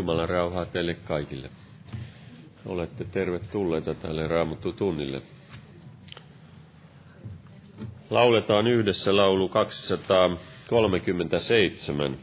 Jumalan rauhaa teille kaikille. Olette tervetulleita tälle Raamattu tunnille. Lauletaan yhdessä laulu 237.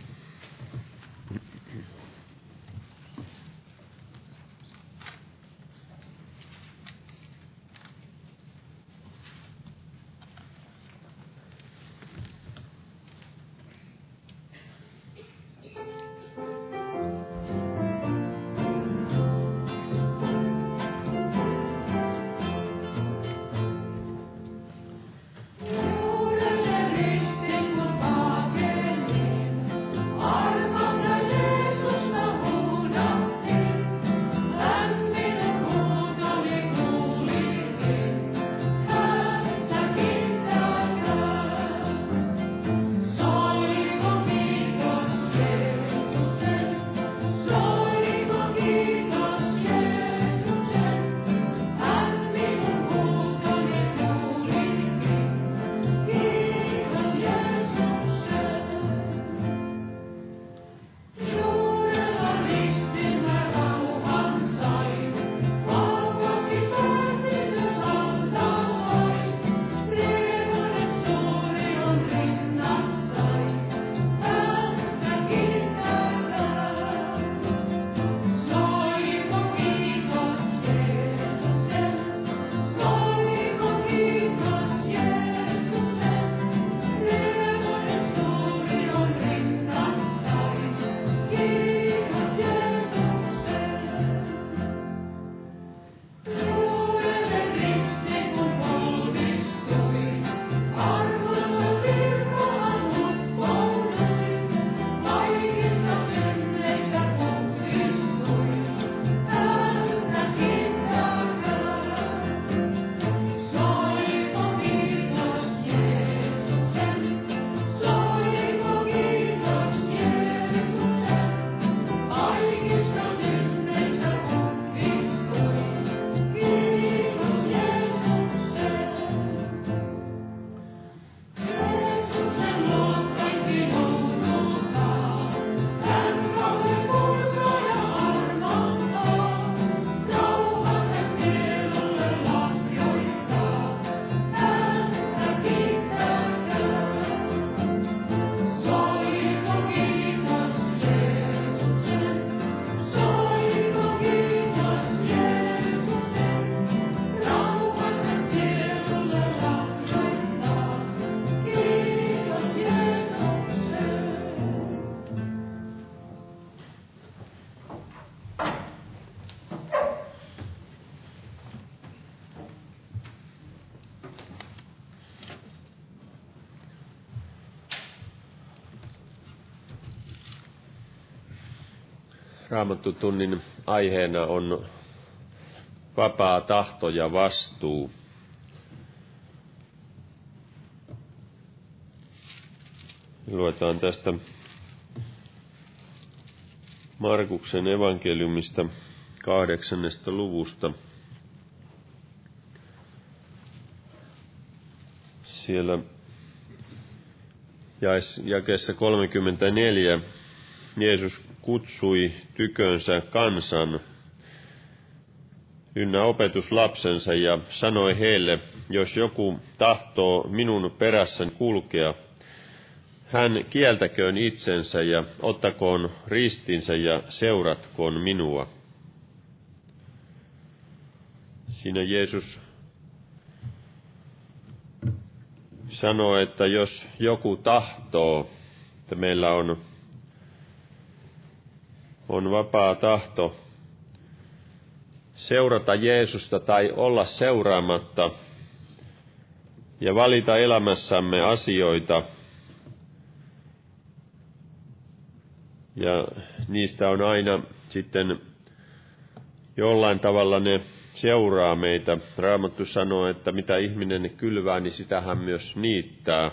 Raamattutunnin aiheena on vapaa tahto ja vastuu. Luetaan tästä Markuksen evankeliumista kahdeksannesta luvusta. Siellä jakeessa 34 Jeesus kutsui tykönsä kansan ynnä opetuslapsensa ja sanoi heille, jos joku tahtoo minun perässäni kulkea, hän kieltäköön itsensä ja ottakoon ristinsä ja seuratkoon minua. Siinä Jeesus sanoo, että jos joku tahtoo, että meillä on on vapaa tahto seurata Jeesusta tai olla seuraamatta ja valita elämässämme asioita, ja niistä on aina sitten jollain tavalla ne seuraa meitä. Raamattu sanoo, että mitä ihminen kylvää, niin sitä hän myös niittää.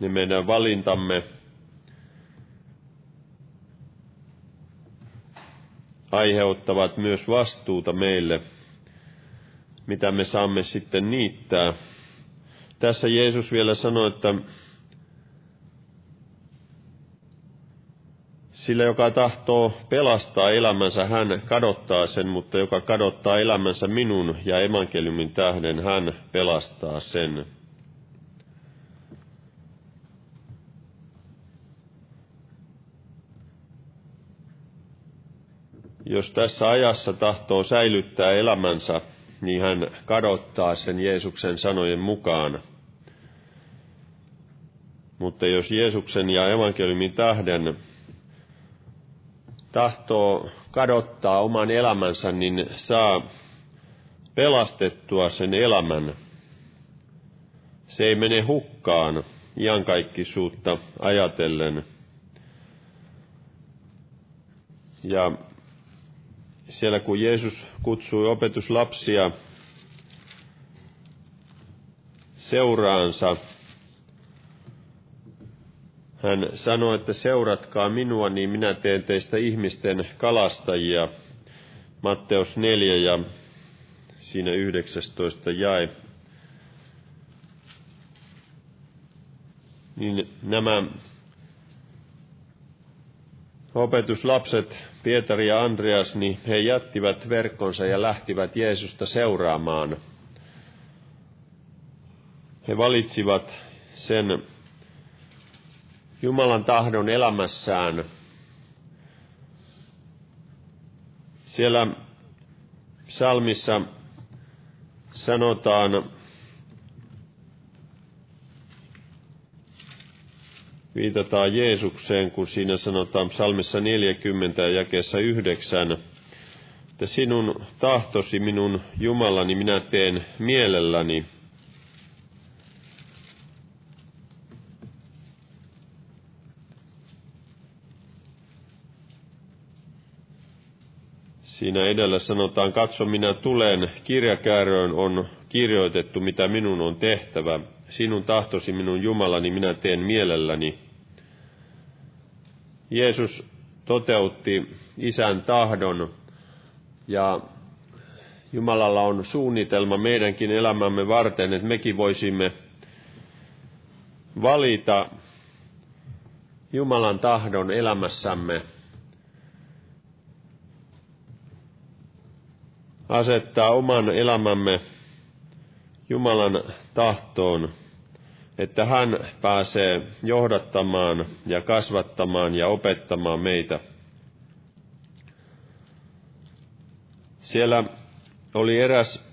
Ne meidän valintamme aiheuttavat myös vastuuta meille, mitä me saamme sitten niittää. Tässä Jeesus vielä sanoi, että Sillä joka tahtoo pelastaa elämänsä, hän kadottaa sen, mutta joka kadottaa elämänsä minun ja evankeliumin tähden, hän pelastaa sen. Jos tässä ajassa tahtoo säilyttää elämänsä, niin hän kadottaa sen Jeesuksen sanojen mukaan. Mutta jos Jeesuksen ja evankeliumin tähden tahtoo kadottaa oman elämänsä, niin saa pelastettua sen elämän. Se ei mene hukkaan iankaikkisuutta ajatellen. Ja siellä kun Jeesus kutsui opetuslapsia seuraansa, hän sanoi, että seuratkaa minua, niin minä teen teistä ihmisten kalastajia. Matteus 4 ja siinä 19 jae. Niin nämä opetuslapset, Pietari ja Andreas, niin he jättivät verkkonsa ja lähtivät Jeesusta seuraamaan. He valitsivat sen Jumalan tahdon elämässään. Siellä psalmissa sanotaan, viitataan Jeesukseen, kun siinä sanotaan psalmissa 40 ja jakeessa 9, että sinun tahtosi minun Jumalani minä teen mielelläni. Siinä edellä sanotaan, katso minä tulen, kirjakääröön on kirjoitettu, mitä minun on tehtävä. Sinun tahtosi minun Jumalani minä teen mielelläni. Jeesus toteutti isän tahdon. Ja Jumalalla on suunnitelma meidänkin elämämme varten, että mekin voisimme valita Jumalan tahdon elämässämme – asettaa oman elämämme Jumalan tahtoon, että hän pääsee johdattamaan ja kasvattamaan ja opettamaan meitä. Siellä oli eräs,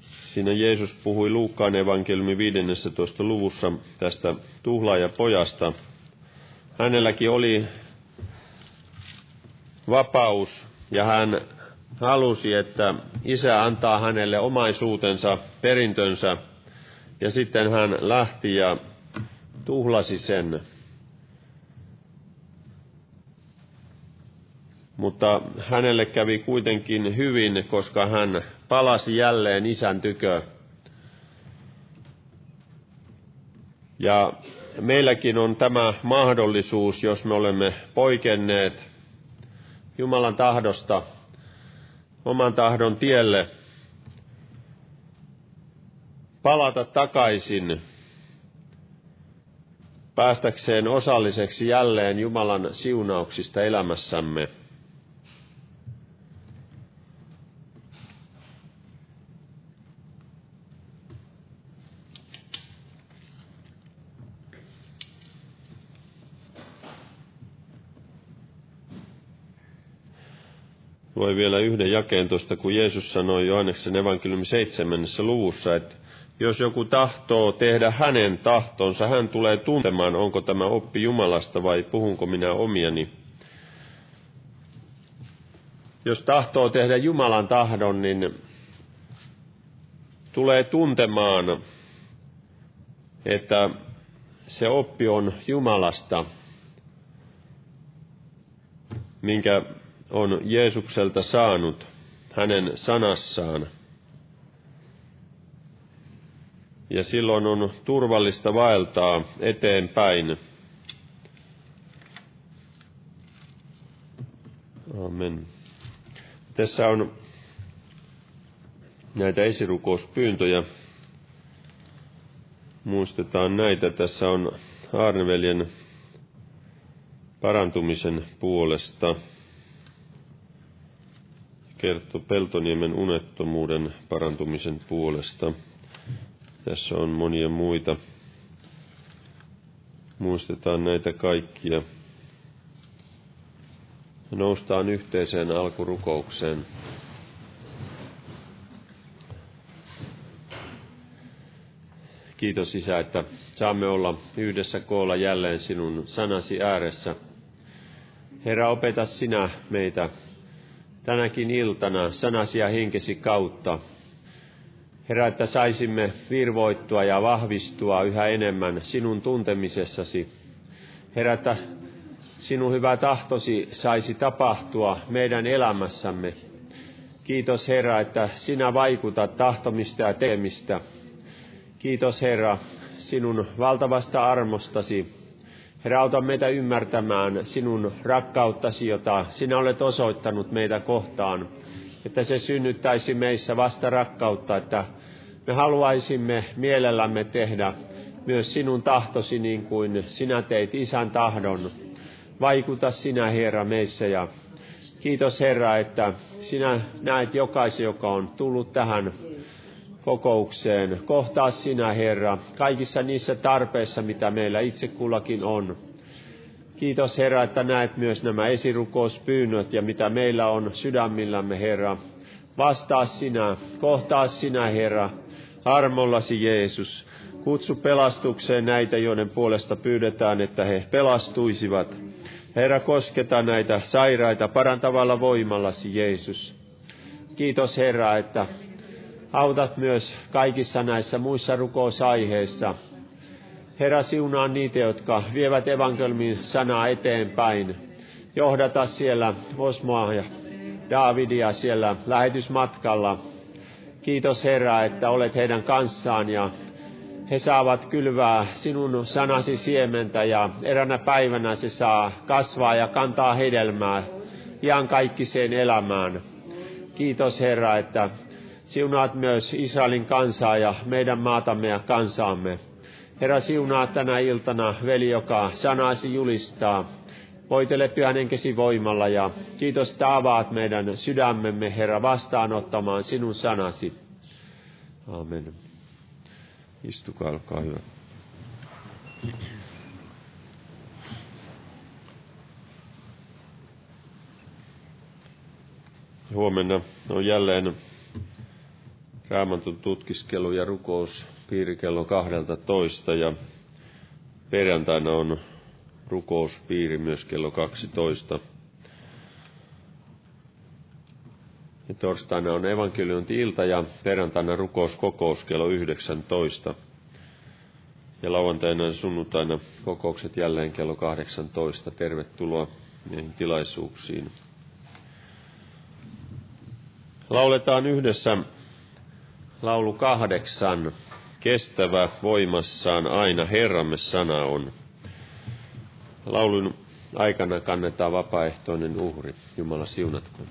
siinä Jeesus puhui Luukkaan evankeliumin 15. luvussa tästä tuhlaajapojasta. Hänelläkin oli vapaus ja hän halusi, että isä antaa hänelle omaisuutensa, perintönsä, ja sitten hän lähti ja tuhlasi sen. Mutta hänelle kävi kuitenkin hyvin, koska hän palasi jälleen isän tykö. Ja meilläkin on tämä mahdollisuus, jos me olemme poikenneet Jumalan tahdosta oman tahdon tielle, palata takaisin päästäkseen osalliseksi jälleen Jumalan siunauksista elämässämme. Lue vielä yhden jakeen tuosta, kun Jeesus sanoi Johanneksen evankeliumi seitsemännessä luvussa, että jos joku tahtoo tehdä hänen tahtonsa, hän tulee tuntemaan, onko tämä oppi Jumalasta vai puhunko minä omiani. Jos tahtoo tehdä Jumalan tahdon, niin tulee tuntemaan, että se oppi on Jumalasta, minkä on Jeesukselta saanut hänen sanassaan. Ja silloin on turvallista vaeltaa eteenpäin. Amen. Tässä on näitä esirukouspyyntöjä. Muistetaan näitä. Tässä on Arneveljen parantumisen puolesta. Kertoo Peltoniemen unettomuuden parantumisen puolesta. Tässä on monia muita. Muistetaan näitä kaikkia. Noustaan yhteiseen alkurukoukseen. Kiitos Isä, että saamme olla yhdessä koolla jälleen sinun sanasi ääressä. Herra, opeta sinä meitä tänäkin iltana sanasi ja henkesi kautta. Herra, että saisimme virvoittua ja vahvistua yhä enemmän sinun tuntemisessasi. Herra, että sinun hyvä tahtosi saisi tapahtua meidän elämässämme. Kiitos Herra, että sinä vaikutat tahtomista ja teemistä. Kiitos Herra sinun valtavasta armostasi. Herra, auta meitä ymmärtämään sinun rakkauttasi, jota sinä olet osoittanut meitä kohtaan, että se synnyttäisi meissä vasta rakkautta, että me haluaisimme mielellämme tehdä myös sinun tahtosi niin kuin sinä teit isän tahdon. Vaikuta sinä, Herra, meissä ja kiitos Herra, että sinä näet jokaisen, joka on tullut tähän kokoukseen. Kohtaa sinä, Herra, kaikissa niissä tarpeissa, mitä meillä itse kullakin on. Kiitos, Herra, että näet myös nämä esirukouspyynnöt ja mitä meillä on sydämillämme, Herra. Vastaa sinä, kohtaa sinä, Herra, armollasi Jeesus. Kutsu pelastukseen näitä, joiden puolesta pyydetään, että he pelastuisivat. Herra, kosketa näitä sairaita parantavalla voimallasi, Jeesus. Kiitos, Herra, että autat myös kaikissa näissä muissa rukousaiheissa. Herra, siunaa niitä, jotka vievät evankelmin sanaa eteenpäin. Johdata siellä Osmoa ja Davidia siellä lähetysmatkalla. Kiitos Herra, että olet heidän kanssaan ja he saavat kylvää sinun sanasi siementä ja eränä päivänä se saa kasvaa ja kantaa hedelmää ihan kaikkiseen elämään. Kiitos Herra, että Siunaat myös Israelin kansaa ja meidän maatamme ja kansaamme. Herra, siunaa tänä iltana veli, joka sanasi julistaa. Voitele pyhän enkesi voimalla ja kiitos, että avaat meidän sydämemme, Herra, vastaanottamaan sinun sanasi. Amen. Istukaa, olkaa hyvä. Huomenna on jälleen Raamatun tutkiskelu ja rukous kello 12 ja perjantaina on rukouspiiri myös kello 12. Ja torstaina on evankeliointi-ilta ja perjantaina rukouskokous kello 19. Ja lauantaina ja sunnuntaina kokoukset jälleen kello 18. Tervetuloa niihin tilaisuuksiin. Lauletaan yhdessä Laulu kahdeksan. Kestävä voimassaan aina Herramme sana on. Laulun aikana kannetaan vapaaehtoinen uhri. Jumala siunatkoon.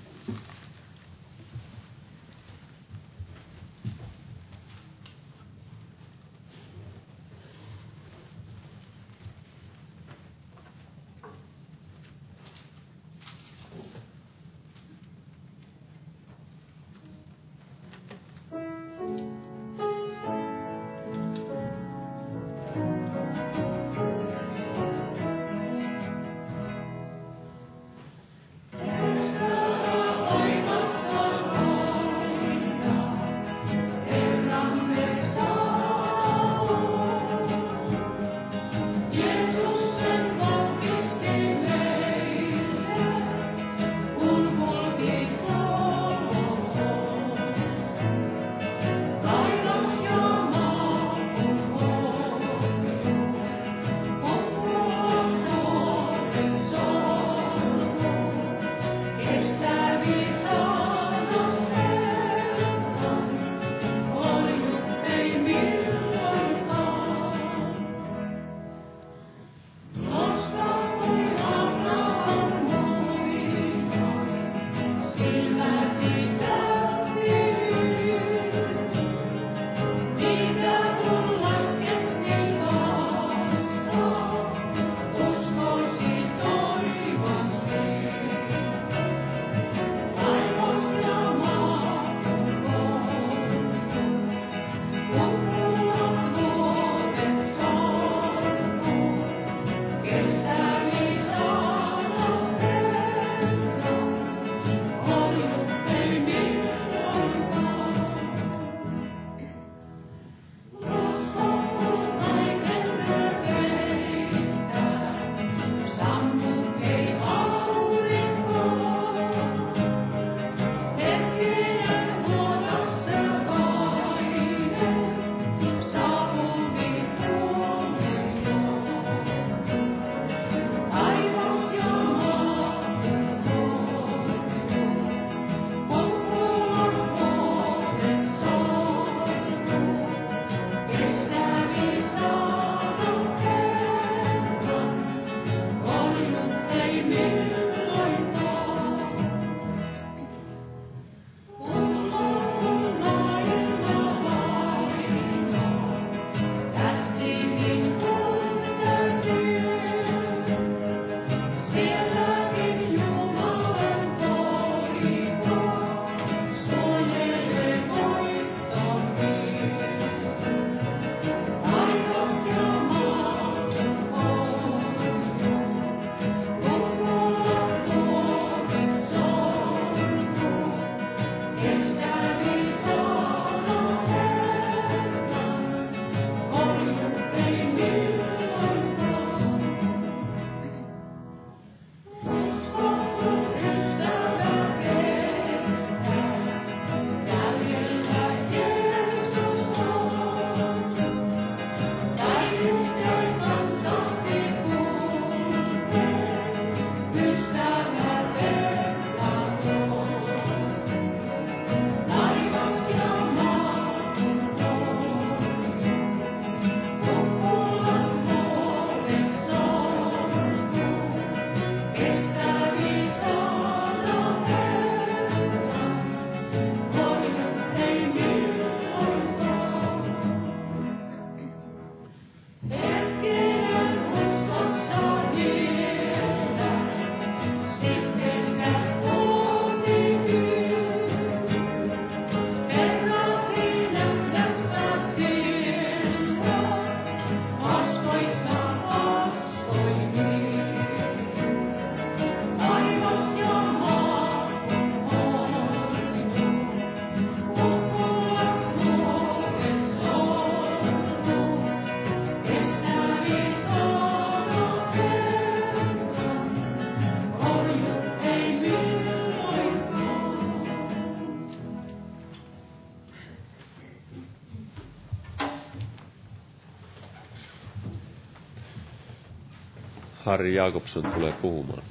Harri Jakobson tulee puhumaan.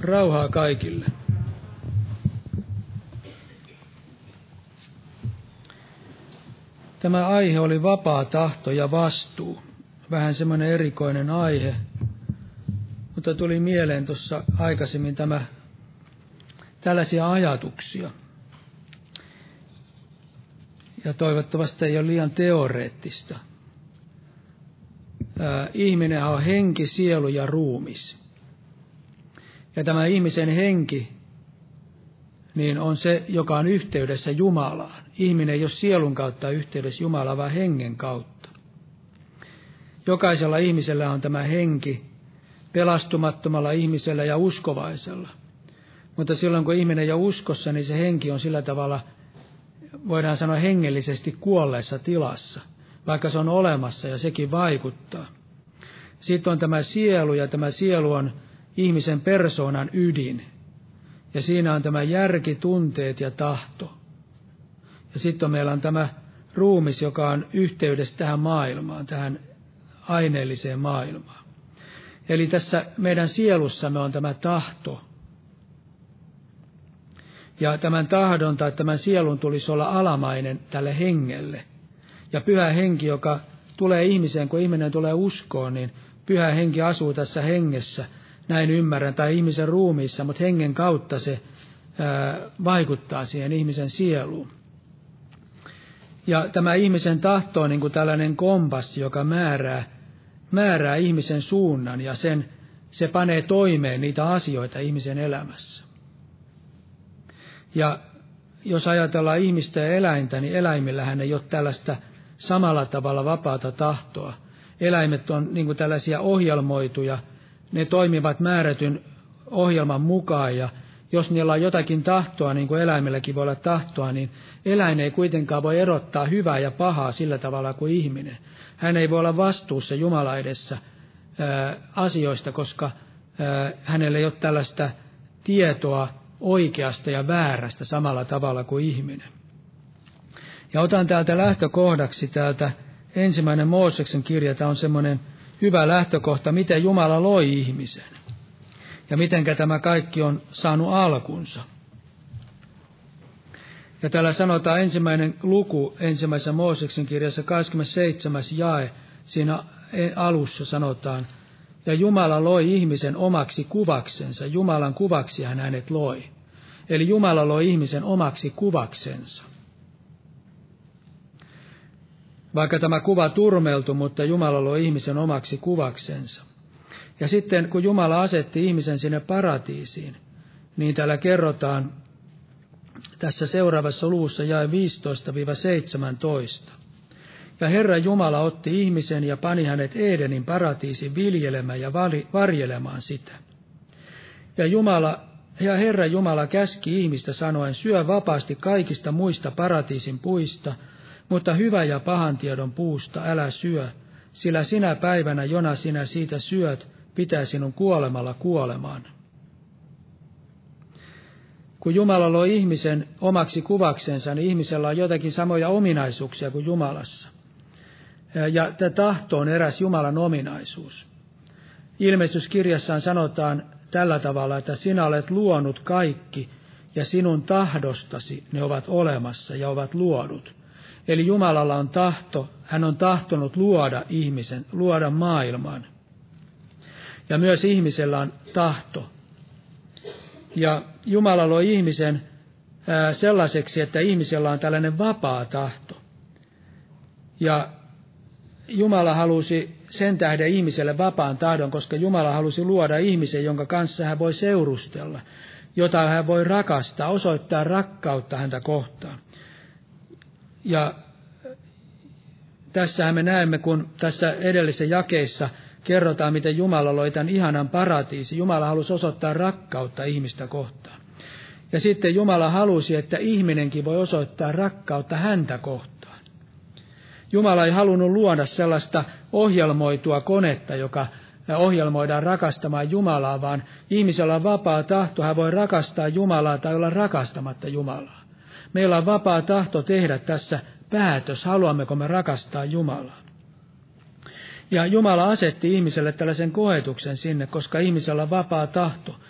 Rauhaa kaikille. Tämä aihe oli vapaa tahto ja vastuu. Vähän semmoinen erikoinen aihe. Mutta tuli mieleen tuossa aikaisemmin tämä, tällaisia ajatuksia. Ja toivottavasti ei ole liian teoreettista. Ää, ihminen on henki, sielu ja ruumis. Ja tämä ihmisen henki niin on se, joka on yhteydessä Jumalaan. Ihminen ei ole sielun kautta yhteydessä Jumalaan, vaan hengen kautta. Jokaisella ihmisellä on tämä henki, pelastumattomalla ihmisellä ja uskovaisella. Mutta silloin kun ihminen ei ole uskossa, niin se henki on sillä tavalla, voidaan sanoa hengellisesti kuolleessa tilassa, vaikka se on olemassa ja sekin vaikuttaa. Sitten on tämä sielu, ja tämä sielu on ihmisen persoonan ydin, ja siinä on tämä järki, tunteet ja tahto. Ja sitten meillä on tämä ruumis, joka on yhteydessä tähän maailmaan, tähän aineelliseen maailmaan. Eli tässä meidän sielussamme on tämä tahto. Ja tämän tahdon tai tämän sielun tulisi olla alamainen tälle hengelle. Ja pyhä henki, joka tulee ihmiseen, kun ihminen tulee uskoon, niin pyhä henki asuu tässä hengessä – näin ymmärrän, tai ihmisen ruumiissa, mutta hengen kautta se ää, vaikuttaa siihen ihmisen sieluun. Ja tämä ihmisen tahto on niin kuin tällainen kompassi, joka määrää, määrää ihmisen suunnan ja sen, se panee toimeen niitä asioita ihmisen elämässä. Ja jos ajatellaan ihmistä ja eläintä, niin eläimillähän ei ole tällaista samalla tavalla vapaata tahtoa. Eläimet on niin kuin tällaisia ohjelmoituja ne toimivat määrätyn ohjelman mukaan ja jos niillä on jotakin tahtoa, niin kuin eläimelläkin voi olla tahtoa, niin eläin ei kuitenkaan voi erottaa hyvää ja pahaa sillä tavalla kuin ihminen. Hän ei voi olla vastuussa Jumala edessä ää, asioista, koska ää, hänellä ei ole tällaista tietoa oikeasta ja väärästä samalla tavalla kuin ihminen. Ja otan täältä lähtökohdaksi täältä ensimmäinen Mooseksen kirja, tämä on semmoinen hyvä lähtökohta, miten Jumala loi ihmisen ja miten tämä kaikki on saanut alkunsa. Ja täällä sanotaan ensimmäinen luku ensimmäisessä Mooseksen kirjassa 27. jae, siinä alussa sanotaan, ja Jumala loi ihmisen omaksi kuvaksensa, Jumalan kuvaksi hän hänet loi. Eli Jumala loi ihmisen omaksi kuvaksensa. Vaikka tämä kuva turmeltu, mutta Jumala loi ihmisen omaksi kuvaksensa. Ja sitten kun Jumala asetti ihmisen sinne paratiisiin, niin täällä kerrotaan tässä seuraavassa luvussa jae 15-17. Ja Herra Jumala otti ihmisen ja pani hänet Edenin paratiisin viljelemään ja varjelemaan sitä. Ja, Jumala, ja Herra Jumala käski ihmistä sanoen, syö vapaasti kaikista muista paratiisin puista, mutta hyvä ja pahan tiedon puusta älä syö, sillä sinä päivänä, jona sinä siitä syöt, pitää sinun kuolemalla kuolemaan. Kun Jumala loi ihmisen omaksi kuvaksensa, niin ihmisellä on jotakin samoja ominaisuuksia kuin Jumalassa. Ja tämä tahto on eräs Jumalan ominaisuus. Ilmestyskirjassaan sanotaan tällä tavalla, että sinä olet luonut kaikki ja sinun tahdostasi ne ovat olemassa ja ovat luodut. Eli Jumalalla on tahto, hän on tahtonut luoda ihmisen, luoda maailman. Ja myös ihmisellä on tahto. Ja Jumala loi ihmisen sellaiseksi, että ihmisellä on tällainen vapaa tahto. Ja Jumala halusi sen tähden ihmiselle vapaan tahdon, koska Jumala halusi luoda ihmisen, jonka kanssa hän voi seurustella, jota hän voi rakastaa, osoittaa rakkautta häntä kohtaan. Ja tässähän me näemme, kun tässä edellisessä jakeissa kerrotaan, miten Jumala loi tämän ihanan paratiisi. Jumala halusi osoittaa rakkautta ihmistä kohtaan. Ja sitten Jumala halusi, että ihminenkin voi osoittaa rakkautta häntä kohtaan. Jumala ei halunnut luoda sellaista ohjelmoitua konetta, joka ohjelmoidaan rakastamaan Jumalaa, vaan ihmisellä on vapaa tahto, hän voi rakastaa Jumalaa tai olla rakastamatta Jumalaa. Meillä on vapaa tahto tehdä tässä päätös, haluammeko me rakastaa Jumalaa. Ja Jumala asetti ihmiselle tällaisen koetuksen sinne, koska ihmisellä on vapaa tahto.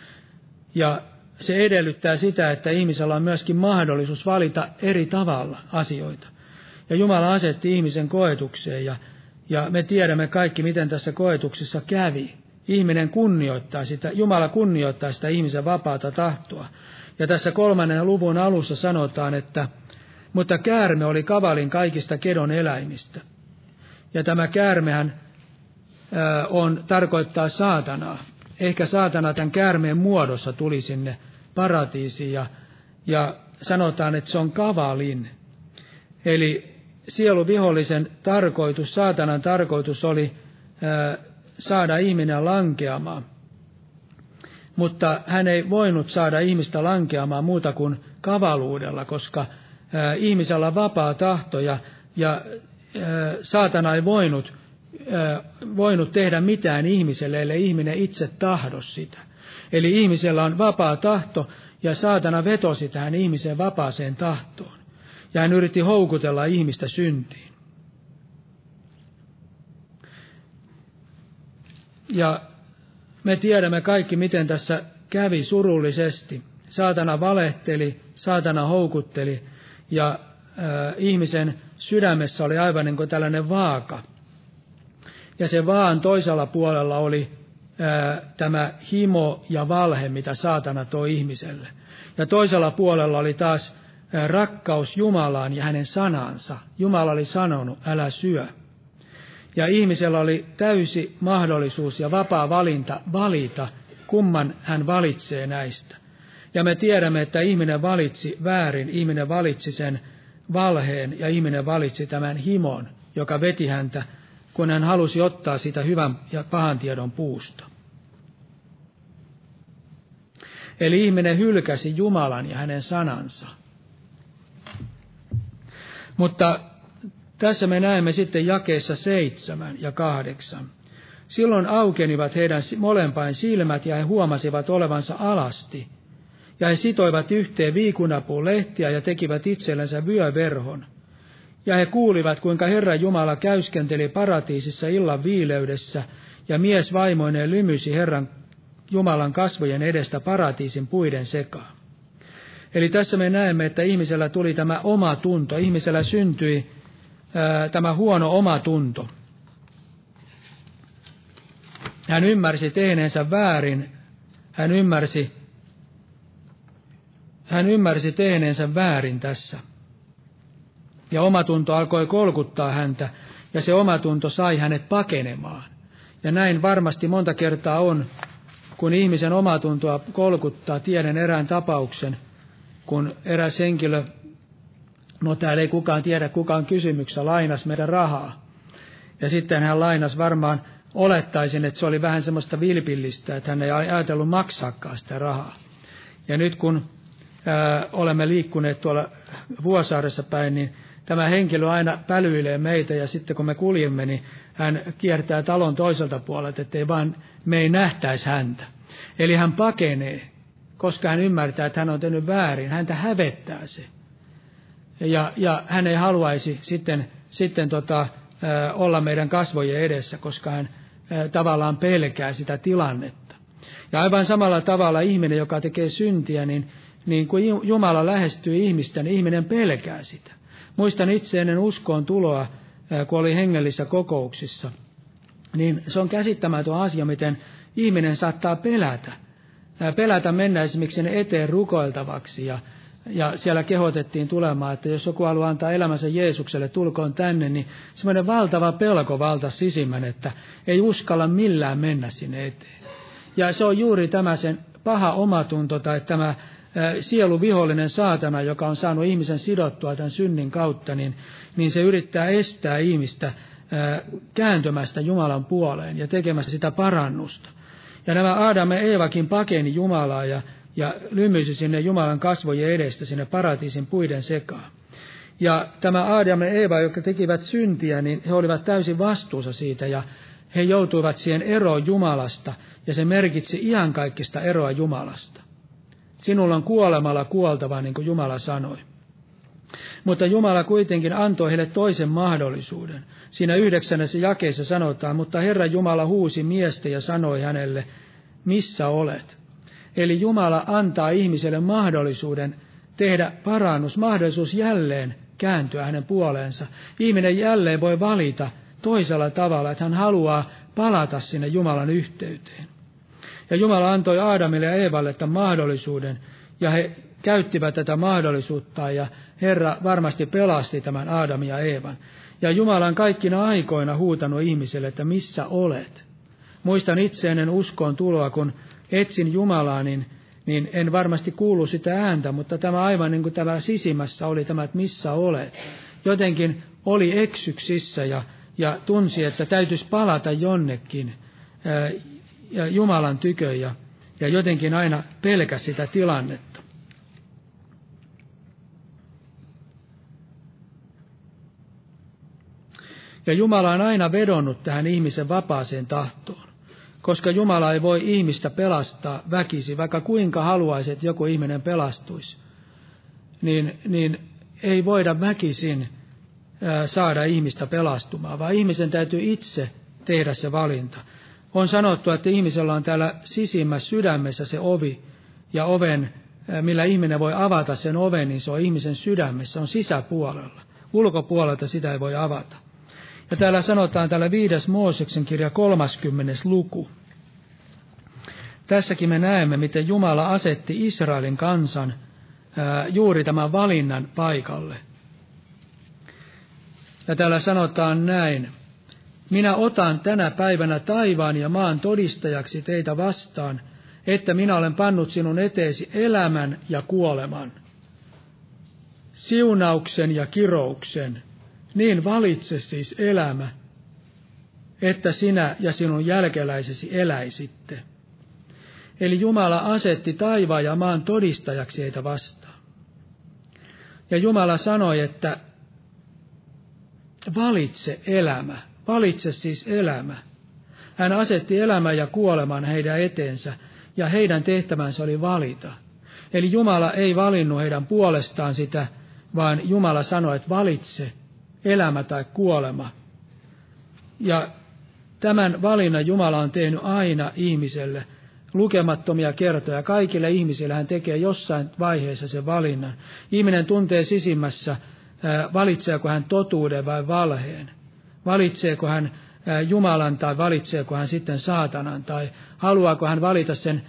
Ja se edellyttää sitä, että ihmisellä on myöskin mahdollisuus valita eri tavalla asioita. Ja Jumala asetti ihmisen koetukseen ja, ja me tiedämme kaikki, miten tässä koetuksessa kävi. Ihminen kunnioittaa sitä, Jumala kunnioittaa sitä ihmisen vapaata tahtoa. Ja tässä kolmannen luvun alussa sanotaan, että mutta käärme oli kavalin kaikista kedon eläimistä. Ja tämä käärmehän on, tarkoittaa saatanaa. Ehkä saatana tämän käärmeen muodossa tuli sinne paratiisiin ja, ja sanotaan, että se on kavalin. Eli sieluvihollisen tarkoitus, saatanan tarkoitus oli ää, saada ihminen lankeamaan. Mutta hän ei voinut saada ihmistä lankeamaan muuta kuin kavaluudella, koska ää, ihmisellä on vapaa tahto ja, ja ää, saatana ei voinut, voinut tehdä mitään ihmiselle, ellei ihminen itse tahdo sitä. Eli ihmisellä on vapaa tahto ja saatana vetosi tähän ihmisen vapaaseen tahtoon ja hän yritti houkutella ihmistä syntiin. Ja me tiedämme kaikki, miten tässä kävi surullisesti. Saatana valehteli, saatana houkutteli ja äh, ihmisen sydämessä oli aivan niin kuin tällainen vaaka. Ja se vaan toisella puolella oli äh, tämä himo ja valhe, mitä saatana toi ihmiselle. Ja toisella puolella oli taas rakkaus Jumalaan ja hänen sanansa. Jumala oli sanonut, älä syö. Ja ihmisellä oli täysi mahdollisuus ja vapaa valinta valita, kumman hän valitsee näistä. Ja me tiedämme, että ihminen valitsi väärin, ihminen valitsi sen valheen ja ihminen valitsi tämän himon, joka veti häntä, kun hän halusi ottaa sitä hyvän ja pahan tiedon puusta. Eli ihminen hylkäsi Jumalan ja hänen sanansa. Mutta tässä me näemme sitten jakeessa seitsemän ja kahdeksan. Silloin aukenivat heidän molempain silmät ja he huomasivat olevansa alasti. Ja he sitoivat yhteen viikunapuun lehtiä ja tekivät itsellensä vyöverhon. Ja he kuulivat, kuinka Herra Jumala käyskenteli paratiisissa illan viileydessä, ja mies vaimoineen lymysi Herran Jumalan kasvojen edestä paratiisin puiden sekaan. Eli tässä me näemme, että ihmisellä tuli tämä oma tunto, ihmisellä syntyi ää, tämä huono oma tunto. Hän ymmärsi tehneensä väärin, hän ymmärsi, hän ymmärsi tehneensä väärin tässä. Ja omatunto alkoi kolkuttaa häntä, ja se omatunto sai hänet pakenemaan. Ja näin varmasti monta kertaa on, kun ihmisen omatuntoa kolkuttaa. Tiedän erään tapauksen, kun eräs henkilö, no täällä ei kukaan tiedä kukaan kysymyksessä, lainas meidän rahaa. Ja sitten hän lainas varmaan, olettaisin, että se oli vähän semmoista vilpillistä, että hän ei ajatellut maksaakaan sitä rahaa. Ja nyt kun ää, olemme liikkuneet tuolla Vuosaaressa päin, niin tämä henkilö aina pälyilee meitä ja sitten kun me kuljemme, niin hän kiertää talon toiselta puolelta, ettei vaan me ei nähtäisi häntä. Eli hän pakenee, koska hän ymmärtää, että hän on tehnyt väärin. Häntä hävettää se. Ja, ja hän ei haluaisi sitten, sitten tota, olla meidän kasvojen edessä, koska hän tavallaan pelkää sitä tilannetta. Ja aivan samalla tavalla ihminen, joka tekee syntiä, niin, niin kun Jumala lähestyy ihmistä, niin ihminen pelkää sitä. Muistan itse ennen uskoon tuloa, kun oli hengellisissä kokouksissa, niin se on käsittämätön asia, miten ihminen saattaa pelätä. Pelätä mennä esimerkiksi sinne eteen rukoiltavaksi ja, ja siellä kehotettiin tulemaan, että jos joku haluaa antaa elämänsä Jeesukselle, tulkoon tänne, niin semmoinen valtava pelko valta sisimmän, että ei uskalla millään mennä sinne eteen. Ja se on juuri tämä sen paha omatunto tai tämä sielu vihollinen saatana, joka on saanut ihmisen sidottua tämän synnin kautta, niin, niin se yrittää estää ihmistä kääntymästä Jumalan puoleen ja tekemästä sitä parannusta. Ja nämä Adam ja Eevakin pakeni Jumalaa ja, ja lymyisi sinne Jumalan kasvojen edestä sinne paratiisin puiden sekaan. Ja tämä Adam ja Eeva, jotka tekivät syntiä, niin he olivat täysin vastuussa siitä ja he joutuivat siihen eroon Jumalasta ja se merkitsi iankaikkista eroa Jumalasta. Sinulla on kuolemalla kuoltava, niin kuin Jumala sanoi. Mutta Jumala kuitenkin antoi heille toisen mahdollisuuden. Siinä yhdeksännessä jakeessa sanotaan, mutta Herra Jumala huusi miestä ja sanoi hänelle, missä olet? Eli Jumala antaa ihmiselle mahdollisuuden tehdä parannus, mahdollisuus jälleen kääntyä hänen puoleensa. Ihminen jälleen voi valita toisella tavalla, että hän haluaa palata sinne Jumalan yhteyteen. Ja Jumala antoi Aadamille ja Eevalle tämän mahdollisuuden, ja he käyttivät tätä mahdollisuutta, ja Herra varmasti pelasti tämän Aadamin ja Eevan. Ja Jumala on kaikkina aikoina huutanut ihmiselle, että missä olet. Muistan itse ennen uskoon tuloa, kun etsin Jumalaa, niin, niin en varmasti kuulu sitä ääntä, mutta tämä aivan niin kuin tämä sisimmässä oli tämä, että missä olet. Jotenkin oli eksyksissä ja, ja tunsi, että täytyisi palata jonnekin Jumalan tykö ja, ja jotenkin aina pelkäsi sitä tilannetta. Ja Jumala on aina vedonnut tähän ihmisen vapaaseen tahtoon, koska Jumala ei voi ihmistä pelastaa väkisi, vaikka kuinka haluaisi, että joku ihminen pelastuisi, niin, niin ei voida väkisin saada ihmistä pelastumaan, vaan ihmisen täytyy itse tehdä se valinta. On sanottu, että ihmisellä on täällä sisimmässä sydämessä se ovi, ja oven, millä ihminen voi avata sen oven, niin se on ihmisen sydämessä, on sisäpuolella. Ulkopuolelta sitä ei voi avata. Ja täällä sanotaan täällä viides Mooseksen kirja 30. luku. Tässäkin me näemme, miten Jumala asetti Israelin kansan ää, juuri tämän valinnan paikalle. Ja täällä sanotaan näin. Minä otan tänä päivänä taivaan ja maan todistajaksi teitä vastaan, että minä olen pannut sinun eteesi elämän ja kuoleman, siunauksen ja kirouksen, niin valitse siis elämä, että sinä ja sinun jälkeläisesi eläisitte. Eli Jumala asetti taivaan ja maan todistajaksi heitä vastaan. Ja Jumala sanoi, että valitse elämä, valitse siis elämä. Hän asetti elämän ja kuoleman heidän eteensä, ja heidän tehtävänsä oli valita. Eli Jumala ei valinnut heidän puolestaan sitä, vaan Jumala sanoi, että valitse elämä tai kuolema. Ja tämän valinnan Jumala on tehnyt aina ihmiselle, lukemattomia kertoja. Kaikille ihmisille hän tekee jossain vaiheessa sen valinnan. Ihminen tuntee sisimmässä, valitseeko hän totuuden vai valheen. Valitseeko hän Jumalan tai valitseeko hän sitten saatanan tai haluaako hän valita sen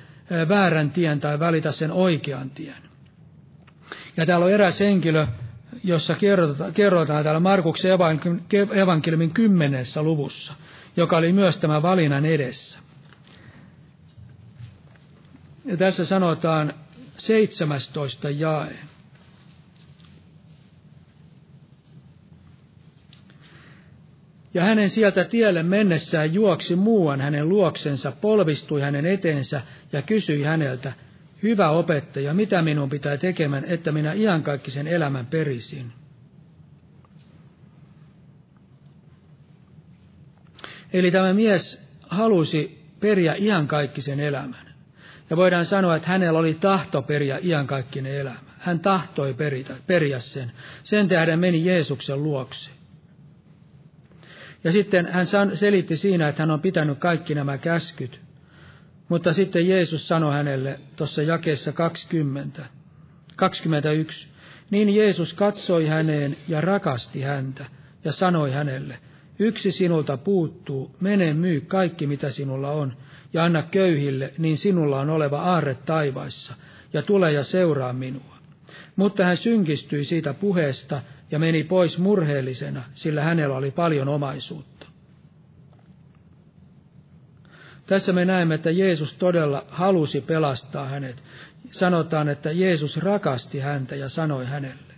väärän tien tai valita sen oikean tien. Ja täällä on eräs henkilö, jossa kerrotaan, kerrotaan täällä Markuksen evankeliumin kymmenessä luvussa, joka oli myös tämä valinnan edessä. Ja tässä sanotaan 17 jae. Ja hänen sieltä tielle mennessään juoksi muuan hänen luoksensa, polvistui hänen eteensä ja kysyi häneltä, hyvä opettaja, mitä minun pitää tekemään, että minä iankaikkisen elämän perisin? Eli tämä mies halusi periä iankaikkisen elämän. Ja voidaan sanoa, että hänellä oli tahto periä iankaikkinen elämä. Hän tahtoi peritä, periä sen. Sen tähden meni Jeesuksen luokse. Ja sitten hän selitti siinä, että hän on pitänyt kaikki nämä käskyt. Mutta sitten Jeesus sanoi hänelle tuossa jakeessa 20, 21, niin Jeesus katsoi häneen ja rakasti häntä ja sanoi hänelle, yksi sinulta puuttuu, mene myy kaikki mitä sinulla on ja anna köyhille, niin sinulla on oleva aarre taivaissa, ja tule ja seuraa minua. Mutta hän synkistyi siitä puheesta ja meni pois murheellisena, sillä hänellä oli paljon omaisuutta. Tässä me näemme, että Jeesus todella halusi pelastaa hänet. Sanotaan, että Jeesus rakasti häntä ja sanoi hänelle.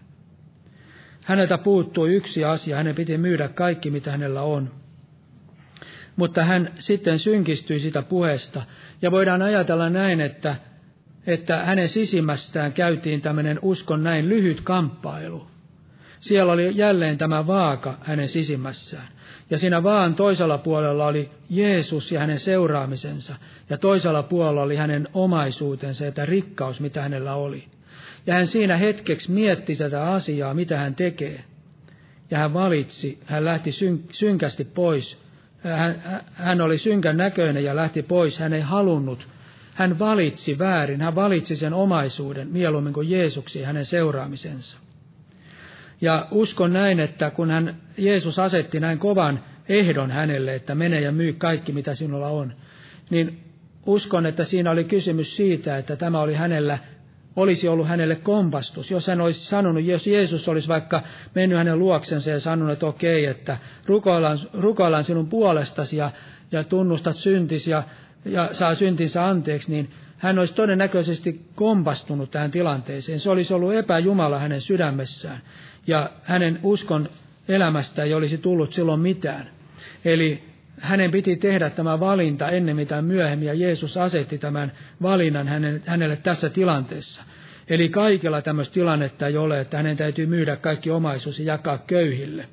Häneltä puuttui yksi asia, hänen piti myydä kaikki, mitä hänellä on. Mutta hän sitten synkistyi sitä puheesta, ja voidaan ajatella näin, että, että hänen sisimmästään käytiin tämmöinen uskon näin lyhyt kamppailu. Siellä oli jälleen tämä vaaka hänen sisimmässään. Ja siinä vaan toisella puolella oli Jeesus ja hänen seuraamisensa, ja toisella puolella oli hänen omaisuutensa ja rikkaus, mitä hänellä oli. Ja hän siinä hetkeksi mietti tätä asiaa, mitä hän tekee. Ja hän valitsi, hän lähti syn, synkästi pois. Hän, hän oli synkän näköinen ja lähti pois. Hän ei halunnut. Hän valitsi väärin. Hän valitsi sen omaisuuden mieluummin kuin Jeesuksi ja hänen seuraamisensa. Ja uskon näin, että kun hän, Jeesus asetti näin kovan ehdon hänelle, että mene ja myy kaikki, mitä sinulla on, niin uskon, että siinä oli kysymys siitä, että tämä oli hänellä, olisi ollut hänelle kompastus. Jos hän olisi sanonut, jos Jeesus olisi vaikka mennyt hänen luoksensa ja sanonut, että okei, että rukoillaan, rukoillaan sinun puolestasi ja, ja tunnustat syntis ja, ja saa syntinsä anteeksi, niin hän olisi todennäköisesti kompastunut tähän tilanteeseen. Se olisi ollut epäjumala hänen sydämessään ja hänen uskon elämästä ei olisi tullut silloin mitään. Eli hänen piti tehdä tämä valinta ennen mitä myöhemmin, ja Jeesus asetti tämän valinnan hänelle tässä tilanteessa. Eli kaikilla tämmöistä tilannetta ei ole, että hänen täytyy myydä kaikki omaisuus ja jakaa köyhille.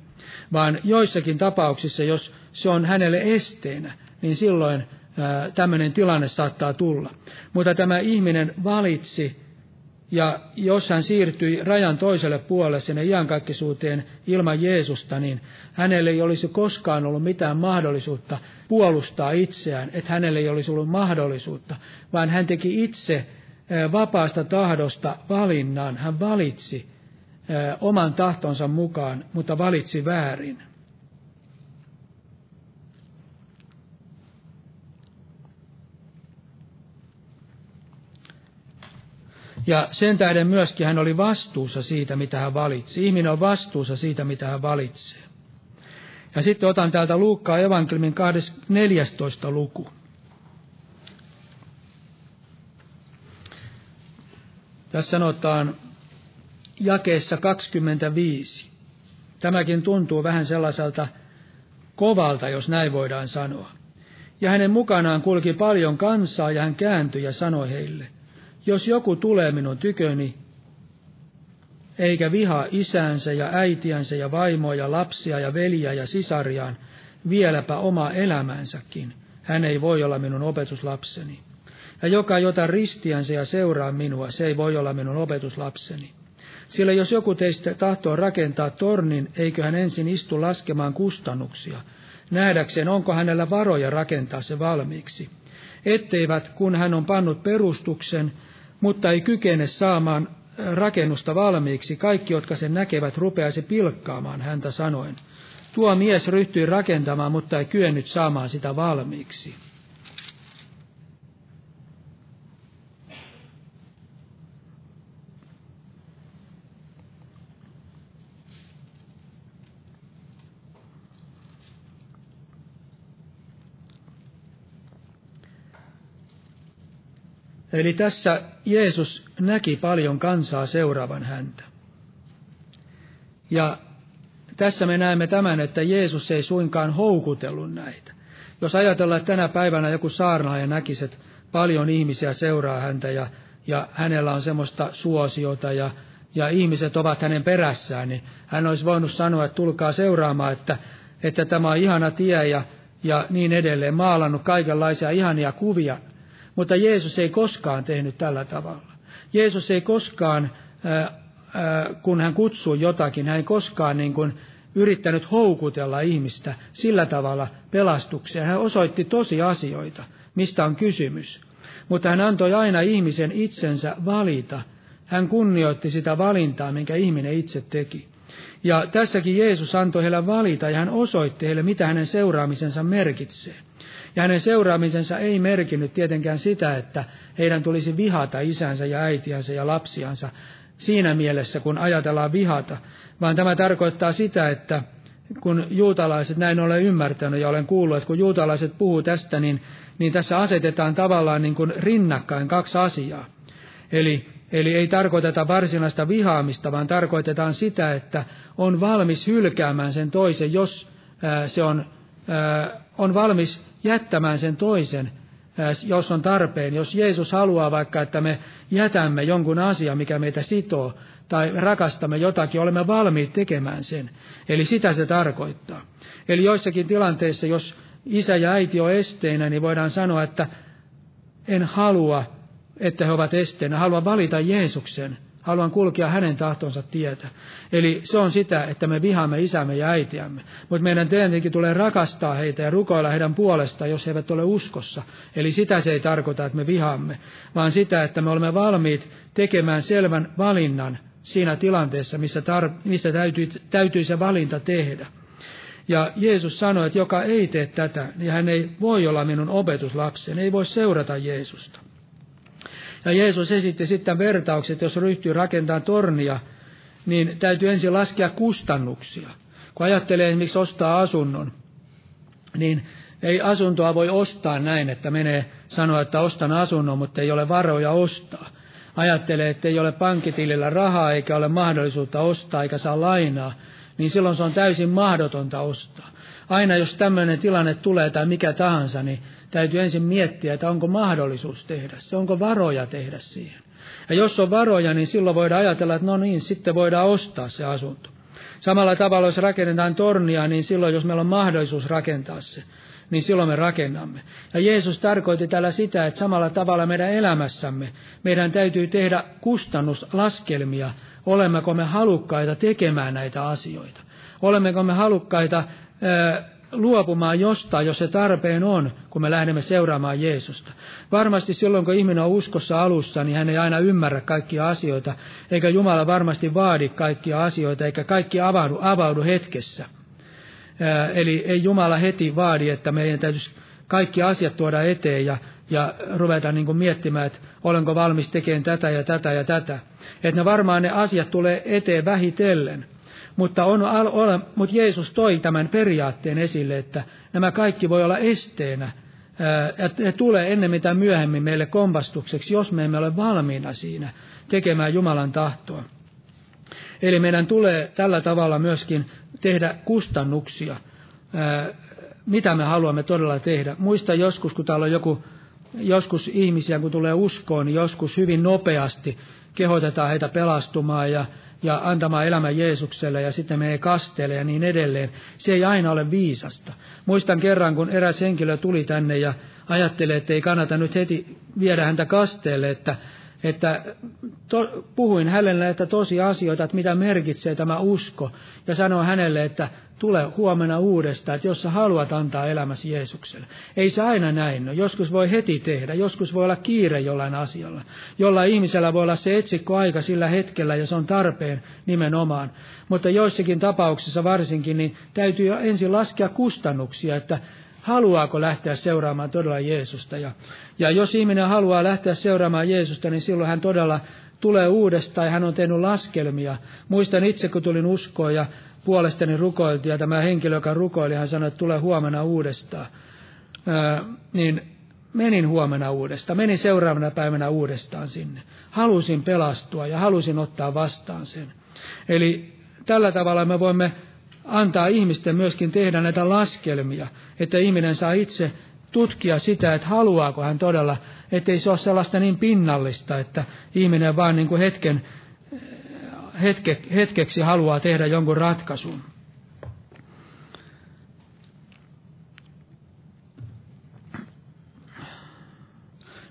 Vaan joissakin tapauksissa, jos se on hänelle esteenä, niin silloin tämmöinen tilanne saattaa tulla. Mutta tämä ihminen valitsi ja jos hän siirtyi rajan toiselle puolelle sinne iankaikkisuuteen ilman Jeesusta, niin hänelle ei olisi koskaan ollut mitään mahdollisuutta puolustaa itseään, että hänelle ei olisi ollut mahdollisuutta, vaan hän teki itse vapaasta tahdosta valinnan. Hän valitsi oman tahtonsa mukaan, mutta valitsi väärin. Ja sen tähden myöskin hän oli vastuussa siitä, mitä hän valitsi. Ihminen on vastuussa siitä, mitä hän valitsee. Ja sitten otan täältä Luukkaa evankeliumin 14. luku. Tässä sanotaan jakeessa 25. Tämäkin tuntuu vähän sellaiselta kovalta, jos näin voidaan sanoa. Ja hänen mukanaan kulki paljon kansaa ja hän kääntyi ja sanoi heille – jos joku tulee minun tyköni, eikä vihaa isäänsä ja äitiänsä ja vaimoa ja lapsia ja veliä ja sisariaan, vieläpä oma elämänsäkin, hän ei voi olla minun opetuslapseni. Ja joka jota ristiänsä ja seuraa minua, se ei voi olla minun opetuslapseni. Sillä jos joku teistä tahtoo rakentaa tornin, eikö hän ensin istu laskemaan kustannuksia, nähdäkseen onko hänellä varoja rakentaa se valmiiksi. etteivät kun hän on pannut perustuksen, mutta ei kykene saamaan rakennusta valmiiksi, kaikki, jotka sen näkevät, rupeaisi pilkkaamaan häntä sanoen. Tuo mies ryhtyi rakentamaan, mutta ei kyennyt saamaan sitä valmiiksi. Eli tässä Jeesus näki paljon kansaa seuraavan häntä. Ja tässä me näemme tämän, että Jeesus ei suinkaan houkutellut näitä. Jos ajatellaan, että tänä päivänä joku saarnaaja näkisi, että paljon ihmisiä seuraa häntä ja, ja hänellä on semmoista suosiota ja, ja ihmiset ovat hänen perässään, niin hän olisi voinut sanoa, että tulkaa seuraamaan, että, että tämä on ihana tie ja, ja niin edelleen, maalannut kaikenlaisia ihania kuvia mutta Jeesus ei koskaan tehnyt tällä tavalla. Jeesus ei koskaan, kun hän kutsuu jotakin, hän ei koskaan niin kuin yrittänyt houkutella ihmistä sillä tavalla pelastukseen. Hän osoitti tosi asioita, mistä on kysymys. Mutta hän antoi aina ihmisen itsensä valita. Hän kunnioitti sitä valintaa, minkä ihminen itse teki. Ja tässäkin Jeesus antoi heille valita ja hän osoitti heille, mitä hänen seuraamisensa merkitsee. Ja hänen seuraamisensa ei merkinnyt tietenkään sitä, että heidän tulisi vihata isänsä ja äitiänsä ja lapsiansa siinä mielessä, kun ajatellaan vihata, vaan tämä tarkoittaa sitä, että kun juutalaiset, näin olen ymmärtänyt ja olen kuullut, että kun juutalaiset puhuu tästä, niin, niin tässä asetetaan tavallaan niin kuin rinnakkain kaksi asiaa. Eli, eli ei tarkoiteta varsinaista vihaamista, vaan tarkoitetaan sitä, että on valmis hylkäämään sen toisen, jos ää, se on, ää, on valmis jättämään sen toisen, jos on tarpeen. Jos Jeesus haluaa vaikka, että me jätämme jonkun asian, mikä meitä sitoo, tai rakastamme jotakin, olemme valmiit tekemään sen. Eli sitä se tarkoittaa. Eli joissakin tilanteissa, jos isä ja äiti on esteinä, niin voidaan sanoa, että en halua, että he ovat esteenä. Haluan valita Jeesuksen Haluan kulkea hänen tahtonsa tietä. Eli se on sitä, että me vihaamme isämme ja äitiämme. Mutta meidän tietenkin tulee rakastaa heitä ja rukoilla heidän puolestaan, jos he eivät ole uskossa. Eli sitä se ei tarkoita, että me vihaamme, vaan sitä, että me olemme valmiit tekemään selvän valinnan siinä tilanteessa, missä, tar- missä täytyy, täytyy se valinta tehdä. Ja Jeesus sanoi, että joka ei tee tätä, niin hän ei voi olla minun opetuslapseni, ei voi seurata Jeesusta. Ja Jeesus esitti sitten vertaukset, jos ryhtyy rakentamaan tornia, niin täytyy ensin laskea kustannuksia. Kun ajattelee esimerkiksi ostaa asunnon, niin ei asuntoa voi ostaa näin, että menee sanoa, että ostan asunnon, mutta ei ole varoja ostaa. Ajattelee, että ei ole pankkitilillä rahaa eikä ole mahdollisuutta ostaa eikä saa lainaa, niin silloin se on täysin mahdotonta ostaa. Aina jos tämmöinen tilanne tulee tai mikä tahansa, niin täytyy ensin miettiä, että onko mahdollisuus tehdä se, onko varoja tehdä siihen. Ja jos on varoja, niin silloin voidaan ajatella, että no niin, sitten voidaan ostaa se asunto. Samalla tavalla, jos rakennetaan tornia, niin silloin, jos meillä on mahdollisuus rakentaa se, niin silloin me rakennamme. Ja Jeesus tarkoitti tällä sitä, että samalla tavalla meidän elämässämme meidän täytyy tehdä kustannuslaskelmia, olemmeko me halukkaita tekemään näitä asioita. Olemmeko me halukkaita luopumaan jostain, jos se tarpeen on, kun me lähdemme seuraamaan Jeesusta. Varmasti silloin, kun ihminen on uskossa alussa, niin hän ei aina ymmärrä kaikkia asioita, eikä Jumala varmasti vaadi kaikkia asioita, eikä kaikki avaudu, avaudu hetkessä. Eli ei Jumala heti vaadi, että meidän täytyisi kaikki asiat tuoda eteen ja, ja ruveta niin kuin miettimään, että olenko valmis tekemään tätä ja tätä ja tätä. Että ne varmaan ne asiat tulee eteen vähitellen. Mutta, on, ole, mutta Jeesus toi tämän periaatteen esille, että nämä kaikki voi olla esteenä. Että ne tulee ennen mitä myöhemmin meille kompastukseksi, jos me emme ole valmiina siinä tekemään Jumalan tahtoa. Eli meidän tulee tällä tavalla myöskin tehdä kustannuksia, mitä me haluamme todella tehdä. Muista joskus, kun täällä on joku, joskus ihmisiä, kun tulee uskoon, niin joskus hyvin nopeasti kehotetaan heitä pelastumaan ja ja antamaan elämä Jeesukselle ja sitten menee kasteelle ja niin edelleen. Se ei aina ole viisasta. Muistan kerran, kun eräs henkilö tuli tänne ja ajattelee, että ei kannata nyt heti viedä häntä kasteelle, että, että to, puhuin hänelle että tosi asioita, että mitä merkitsee tämä usko, ja sanoin hänelle, että tule huomenna uudestaan, että jos sä haluat antaa elämäsi Jeesukselle. Ei se aina näin ole. Joskus voi heti tehdä, joskus voi olla kiire jollain asialla. Jollain ihmisellä voi olla se etsikko aika sillä hetkellä ja se on tarpeen nimenomaan. Mutta joissakin tapauksissa varsinkin, niin täytyy ensin laskea kustannuksia, että haluaako lähteä seuraamaan todella Jeesusta. Ja, ja jos ihminen haluaa lähteä seuraamaan Jeesusta, niin silloin hän todella tulee uudestaan ja hän on tehnyt laskelmia. Muistan itse, kun tulin uskoon ja puolestani rukoiltiin ja tämä henkilö, joka rukoili, hän sanoi, että tulee huomenna uudestaan. Ää, niin menin huomenna uudestaan, menin seuraavana päivänä uudestaan sinne. Halusin pelastua ja halusin ottaa vastaan sen. Eli tällä tavalla me voimme antaa ihmisten myöskin tehdä näitä laskelmia, että ihminen saa itse tutkia sitä, että haluaako hän todella, ettei se ole sellaista niin pinnallista, että ihminen vaan niin kuin hetken, hetke, hetkeksi haluaa tehdä jonkun ratkaisun.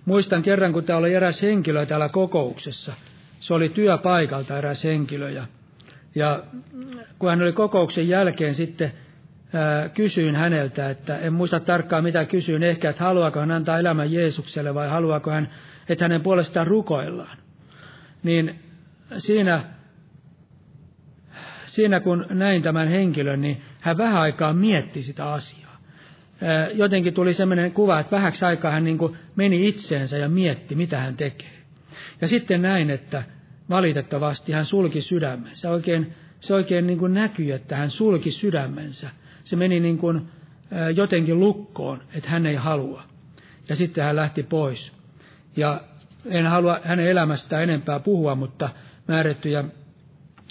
Muistan kerran, kun täällä oli eräs henkilö täällä kokouksessa. Se oli työpaikalta eräs henkilö ja ja kun hän oli kokouksen jälkeen sitten ää, kysyin häneltä, että en muista tarkkaan mitä kysyin, ehkä, että haluaako hän antaa elämän Jeesukselle vai haluaako hän, että hänen puolestaan rukoillaan. Niin siinä, siinä kun näin tämän henkilön, niin hän vähän aikaa mietti sitä asiaa. Jotenkin tuli sellainen kuva, että vähäksi aikaa hän niin meni itseensä ja mietti, mitä hän tekee. Ja sitten näin, että valitettavasti hän sulki sydämensä. Oikein, se oikein niin kuin näkyi, että hän sulki sydämensä. Se meni niin kuin jotenkin lukkoon, että hän ei halua. Ja sitten hän lähti pois. Ja en halua hänen elämästään enempää puhua, mutta määrättyjä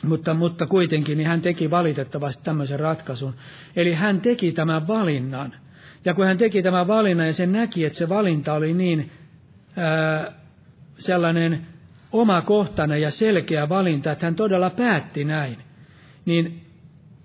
mutta, mutta kuitenkin niin hän teki valitettavasti tämmöisen ratkaisun. Eli hän teki tämän valinnan. Ja kun hän teki tämän valinnan ja sen näki, että se valinta oli niin ää, sellainen omakohtainen ja selkeä valinta, että hän todella päätti näin, niin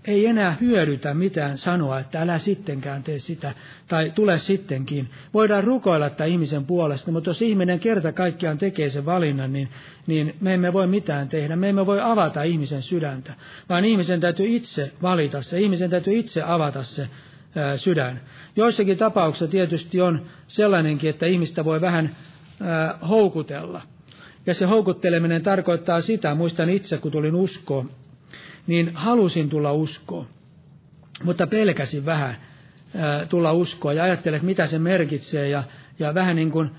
ei enää hyödytä mitään sanoa, että älä sittenkään tee sitä, tai tule sittenkin. Voidaan rukoilla tämän ihmisen puolesta, mutta jos ihminen kerta kaikkiaan tekee sen valinnan, niin, niin me emme voi mitään tehdä. Me emme voi avata ihmisen sydäntä, vaan ihmisen täytyy itse valita se, ihmisen täytyy itse avata se ää, sydän. Joissakin tapauksissa tietysti on sellainenkin, että ihmistä voi vähän ää, houkutella – ja se houkutteleminen tarkoittaa sitä, muistan itse kun tulin uskoon, niin halusin tulla uskoon, mutta pelkäsin vähän tulla uskoa ja ajattelin, että mitä se merkitsee ja, ja vähän niin kuin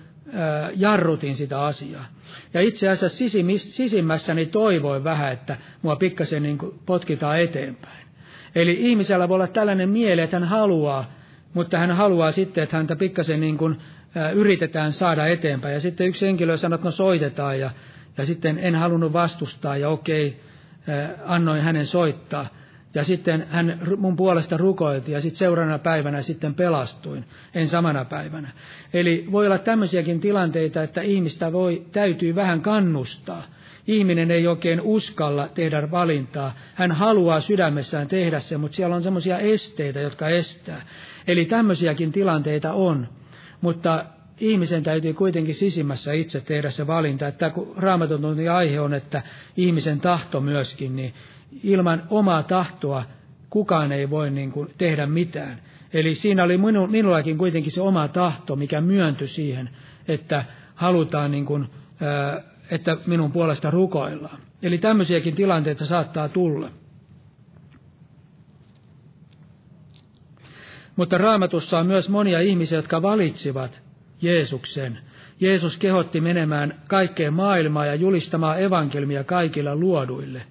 jarrutin sitä asiaa. Ja itse asiassa sisimmässäni toivoin vähän, että mua pikkasen niin kuin potkitaan eteenpäin. Eli ihmisellä voi olla tällainen mieli, että hän haluaa, mutta hän haluaa sitten, että häntä pikkasen niin kuin yritetään saada eteenpäin. Ja sitten yksi henkilö sanoi, että no soitetaan ja, ja sitten en halunnut vastustaa ja okei, annoin hänen soittaa. Ja sitten hän mun puolesta rukoilti ja sitten seuraavana päivänä sitten pelastuin, en samana päivänä. Eli voi olla tämmöisiäkin tilanteita, että ihmistä voi, täytyy vähän kannustaa. Ihminen ei oikein uskalla tehdä valintaa. Hän haluaa sydämessään tehdä se, mutta siellä on semmoisia esteitä, jotka estää. Eli tämmöisiäkin tilanteita on. Mutta ihmisen täytyy kuitenkin sisimmässä itse tehdä se valinta, että kun raamatun aihe on, että ihmisen tahto myöskin, niin ilman omaa tahtoa kukaan ei voi niin kuin tehdä mitään. Eli siinä oli minu, minullakin kuitenkin se oma tahto, mikä myöntyi siihen, että halutaan, niin kuin, että minun puolesta rukoillaan. Eli tämmöisiäkin tilanteita saattaa tulla. Mutta raamatussa on myös monia ihmisiä, jotka valitsivat Jeesuksen. Jeesus kehotti menemään kaikkeen maailmaan ja julistamaan evankelmia kaikilla luoduille.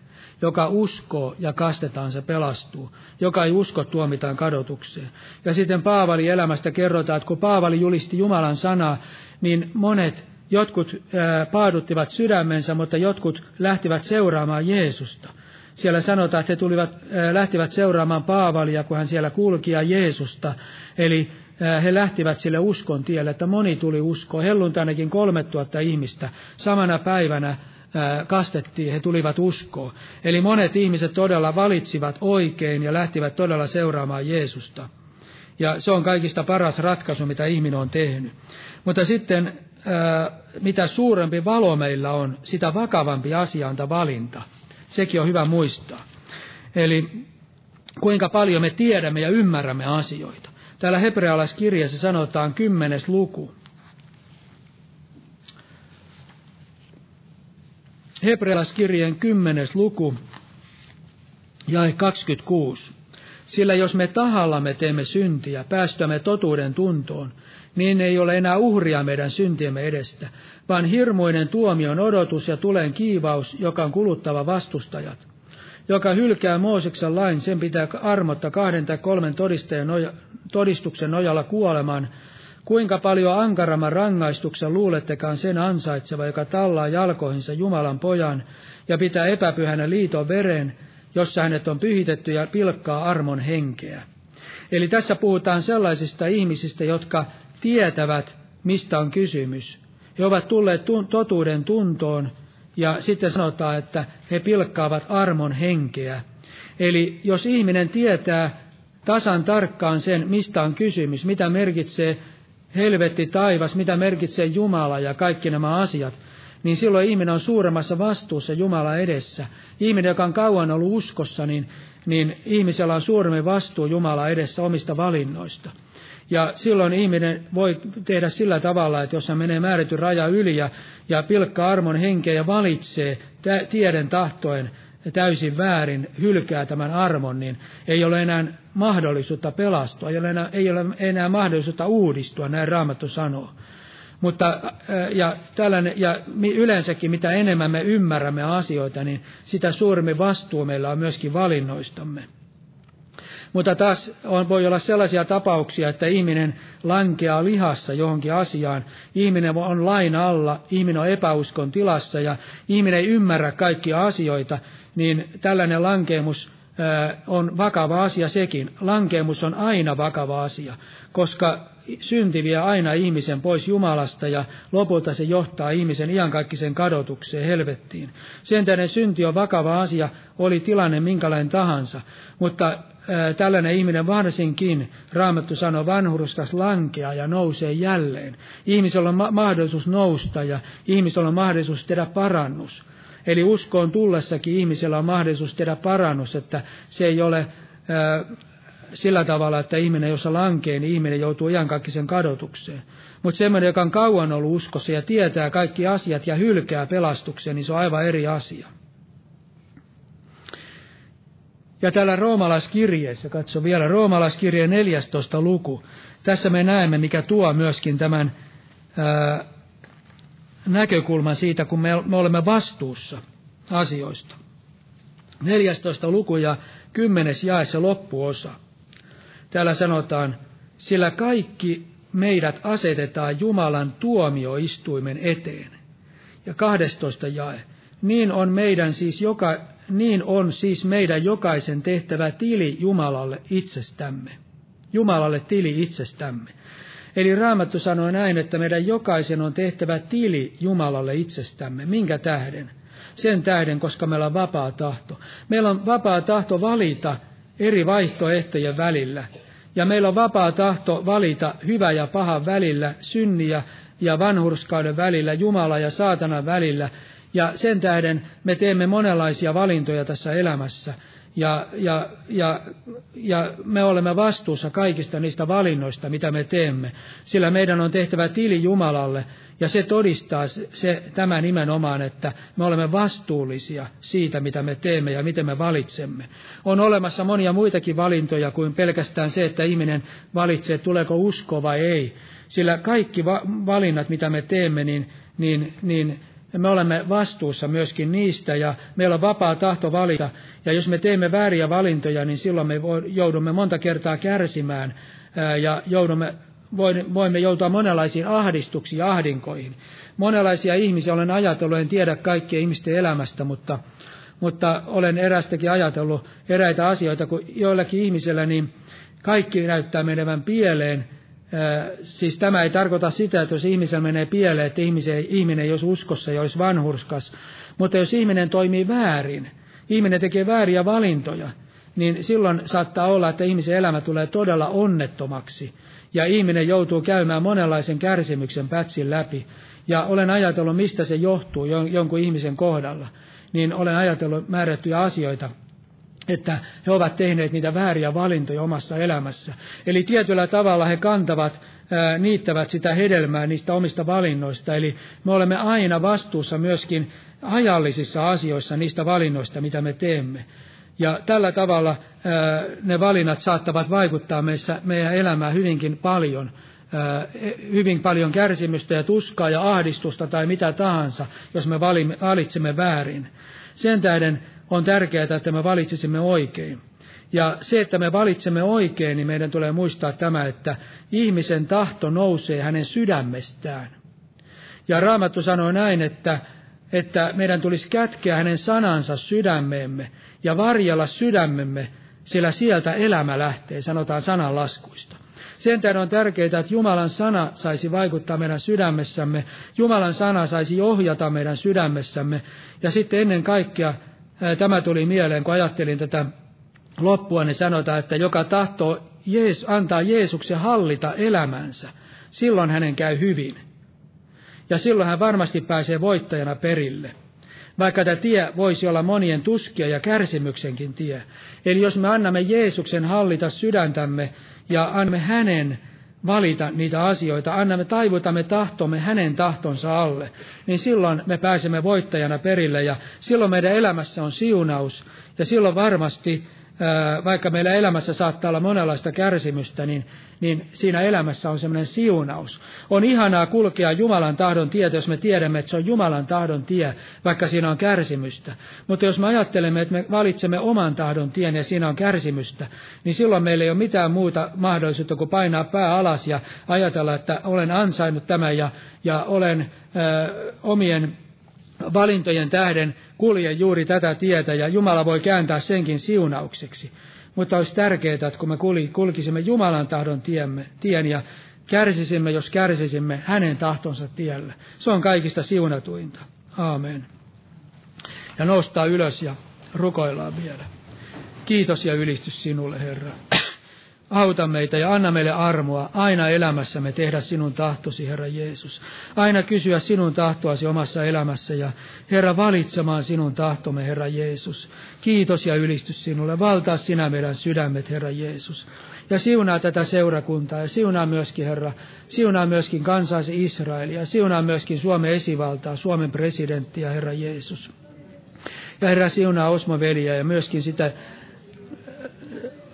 Joka uskoo ja kastetaan, se pelastuu. Joka ei usko, tuomitaan kadotukseen. Ja sitten Paavali elämästä kerrotaan, että kun Paavali julisti Jumalan sanaa, niin monet, jotkut paaduttivat sydämensä, mutta jotkut lähtivät seuraamaan Jeesusta. Siellä sanotaan, että he tulivat, lähtivät seuraamaan Paavalia, kun hän siellä kulki ja Jeesusta. Eli he lähtivät sille uskon tielle, että moni tuli uskoon. Helluntainakin kolme tuhatta ihmistä samana päivänä kastettiin, he tulivat uskoon. Eli monet ihmiset todella valitsivat oikein ja lähtivät todella seuraamaan Jeesusta. Ja se on kaikista paras ratkaisu, mitä ihminen on tehnyt. Mutta sitten mitä suurempi valo meillä on, sitä vakavampi asia on valinta. Sekin on hyvä muistaa. Eli kuinka paljon me tiedämme ja ymmärrämme asioita. Täällä hebrealaiskirjassa sanotaan kymmenes luku. Hebrealaiskirjeen kymmenes luku, jae 26. Sillä jos me tahallamme teemme syntiä, päästämme totuuden tuntoon, niin ei ole enää uhria meidän syntiemme edestä, vaan hirmuinen tuomion odotus ja tulen kiivaus, joka on kuluttava vastustajat. Joka hylkää Mooseksen lain, sen pitää armotta kahden tai kolmen todistajan noja, todistuksen nojalla kuolemaan. Kuinka paljon ankaramman rangaistuksen luulettekaan sen ansaitseva, joka tallaa jalkoihinsa Jumalan pojan ja pitää epäpyhänä liiton veren, jossa hänet on pyhitetty ja pilkkaa armon henkeä. Eli tässä puhutaan sellaisista ihmisistä, jotka tietävät, mistä on kysymys. He ovat tulleet totuuden tuntoon ja sitten sanotaan, että he pilkkaavat armon henkeä. Eli jos ihminen tietää tasan tarkkaan sen, mistä on kysymys, mitä merkitsee helvetti, taivas, mitä merkitsee Jumala ja kaikki nämä asiat, niin silloin ihminen on suuremmassa vastuussa Jumala edessä. Ihminen, joka on kauan ollut uskossa, niin, niin ihmisellä on suuremmin vastuu Jumala edessä omista valinnoista. Ja silloin ihminen voi tehdä sillä tavalla, että jos hän menee määrätyn raja yli ja, ja pilkkaa armon henkeä ja valitsee tieden tahtoen täysin väärin, hylkää tämän armon, niin ei ole enää mahdollisuutta pelastua, ei ole enää, ei ole enää mahdollisuutta uudistua, näin Raamattu sanoo. Mutta ja, tällainen, ja yleensäkin mitä enemmän me ymmärrämme asioita, niin sitä suuremmin vastuu meillä on myöskin valinnoistamme. Mutta taas on, voi olla sellaisia tapauksia, että ihminen lankeaa lihassa johonkin asiaan. Ihminen on lain alla, ihminen on epäuskon tilassa ja ihminen ei ymmärrä kaikkia asioita, niin tällainen lankeemus on vakava asia sekin. Lankeemus on aina vakava asia, koska synti vie aina ihmisen pois Jumalasta ja lopulta se johtaa ihmisen iankaikkisen kadotukseen helvettiin. Sen tähden synti on vakava asia, oli tilanne minkälainen tahansa, mutta tällainen ihminen varsinkin, Raamattu sanoo, vanhurskas lankea ja nousee jälleen. Ihmisellä on ma- mahdollisuus nousta ja ihmisellä on mahdollisuus tehdä parannus. Eli uskoon tullessakin ihmisellä on mahdollisuus tehdä parannus, että se ei ole ää, sillä tavalla, että ihminen, jossa lankee, niin ihminen joutuu iankaikkisen kadotukseen. Mutta semmoinen, joka on kauan ollut uskossa ja tietää kaikki asiat ja hylkää pelastuksen, niin se on aivan eri asia. Ja täällä roomalaiskirjeessä, katso vielä, roomalaiskirje 14 luku. Tässä me näemme, mikä tuo myöskin tämän ää, näkökulman siitä, kun me, me olemme vastuussa asioista. 14 luku ja 10 jaessa loppuosa. Täällä sanotaan, sillä kaikki meidät asetetaan Jumalan tuomioistuimen eteen. Ja 12 jae. Niin on meidän siis joka, niin on siis meidän jokaisen tehtävä tili Jumalalle itsestämme. Jumalalle tili itsestämme. Eli Raamattu sanoi näin, että meidän jokaisen on tehtävä tili Jumalalle itsestämme. Minkä tähden? Sen tähden, koska meillä on vapaa tahto. Meillä on vapaa tahto valita eri vaihtoehtojen välillä. Ja meillä on vapaa tahto valita hyvä ja paha välillä, synniä ja vanhurskauden välillä, Jumala ja saatanan välillä. Ja sen tähden me teemme monenlaisia valintoja tässä elämässä. Ja, ja, ja, ja me olemme vastuussa kaikista niistä valinnoista, mitä me teemme. Sillä meidän on tehtävä tili Jumalalle, ja se todistaa se, tämä nimenomaan, että me olemme vastuullisia siitä, mitä me teemme ja miten me valitsemme. On olemassa monia muitakin valintoja kuin pelkästään se, että ihminen valitsee, tuleeko usko vai ei. Sillä kaikki va- valinnat, mitä me teemme, niin, niin, niin me olemme vastuussa myöskin niistä ja meillä on vapaa tahto valita. Ja jos me teemme vääriä valintoja, niin silloin me joudumme monta kertaa kärsimään ja joudumme, voimme joutua monenlaisiin ahdistuksiin ja ahdinkoihin. Monenlaisia ihmisiä olen ajatellut, en tiedä kaikkien ihmisten elämästä, mutta, mutta olen erästäkin ajatellut eräitä asioita, kun joillakin ihmisillä niin kaikki näyttää menevän pieleen, siis tämä ei tarkoita sitä, että jos ihmisellä menee pieleen, että ihminen, ihminen ei olisi uskossa ja olisi vanhurskas. Mutta jos ihminen toimii väärin, ihminen tekee vääriä valintoja, niin silloin saattaa olla, että ihmisen elämä tulee todella onnettomaksi. Ja ihminen joutuu käymään monenlaisen kärsimyksen pätsin läpi. Ja olen ajatellut, mistä se johtuu jonkun ihmisen kohdalla. Niin olen ajatellut määrättyjä asioita, että he ovat tehneet niitä vääriä valintoja omassa elämässä. Eli tietyllä tavalla he kantavat, ää, niittävät sitä hedelmää niistä omista valinnoista. Eli me olemme aina vastuussa myöskin ajallisissa asioissa niistä valinnoista, mitä me teemme. Ja tällä tavalla ää, ne valinnat saattavat vaikuttaa meissä, meidän elämään hyvinkin paljon hyvin paljon kärsimystä ja tuskaa ja ahdistusta tai mitä tahansa, jos me valitsemme väärin. Sen tähden on tärkeää, että me valitsisimme oikein. Ja se, että me valitsemme oikein, niin meidän tulee muistaa tämä, että ihmisen tahto nousee hänen sydämestään. Ja Raamattu sanoo näin, että, että meidän tulisi kätkeä hänen sanansa sydämeemme ja varjella sydämemme, sillä sieltä elämä lähtee, sanotaan sananlaskuista. Sen tähden on tärkeää, että Jumalan sana saisi vaikuttaa meidän sydämessämme, Jumalan sana saisi ohjata meidän sydämessämme, ja sitten ennen kaikkea tämä tuli mieleen, kun ajattelin tätä loppua, niin sanotaan, että joka tahtoo Jees, antaa Jeesuksen hallita elämänsä, silloin hänen käy hyvin. Ja silloin hän varmasti pääsee voittajana perille. Vaikka tämä tie voisi olla monien tuskia ja kärsimyksenkin tie. Eli jos me annamme Jeesuksen hallita sydäntämme ja annamme hänen valita niitä asioita, annamme, taivutamme tahtomme hänen tahtonsa alle, niin silloin me pääsemme voittajana perille ja silloin meidän elämässä on siunaus. Ja silloin varmasti vaikka meillä elämässä saattaa olla monenlaista kärsimystä, niin, niin siinä elämässä on semmoinen siunaus. On ihanaa kulkea Jumalan tahdon tietä, jos me tiedämme, että se on Jumalan tahdon tie, vaikka siinä on kärsimystä. Mutta jos me ajattelemme, että me valitsemme oman tahdon tien ja siinä on kärsimystä, niin silloin meillä ei ole mitään muuta mahdollisuutta kuin painaa pää alas ja ajatella, että olen ansainnut tämän ja, ja olen ö, omien valintojen tähden kulje juuri tätä tietä ja Jumala voi kääntää senkin siunaukseksi. Mutta olisi tärkeää, että kun me kulkisimme Jumalan tahdon tiemme, tien ja kärsisimme, jos kärsisimme hänen tahtonsa tiellä. Se on kaikista siunatuinta. Aamen. Ja nostaa ylös ja rukoillaan vielä. Kiitos ja ylistys sinulle, Herra. Auta meitä ja anna meille armoa aina elämässämme tehdä sinun tahtosi, Herra Jeesus. Aina kysyä sinun tahtoasi omassa elämässä ja Herra valitsemaan sinun tahtomme, Herra Jeesus. Kiitos ja ylistys sinulle. Valtaa sinä meidän sydämet, Herra Jeesus. Ja siunaa tätä seurakuntaa ja siunaa myöskin, Herra, siunaa myöskin kansaasi Israelia, siunaa myöskin Suomen esivaltaa, Suomen presidenttiä, Herra Jeesus. Ja Herra, siunaa Osmo veliä ja myöskin sitä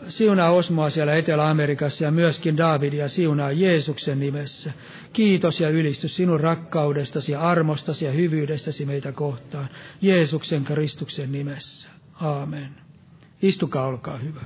Siunaa Osmoa siellä Etelä-Amerikassa ja myöskin Davidia siunaa Jeesuksen nimessä. Kiitos ja ylistys sinun rakkaudestasi ja armostasi ja hyvyydestäsi meitä kohtaan. Jeesuksen Kristuksen nimessä. Aamen. Istukaa, olkaa hyvä.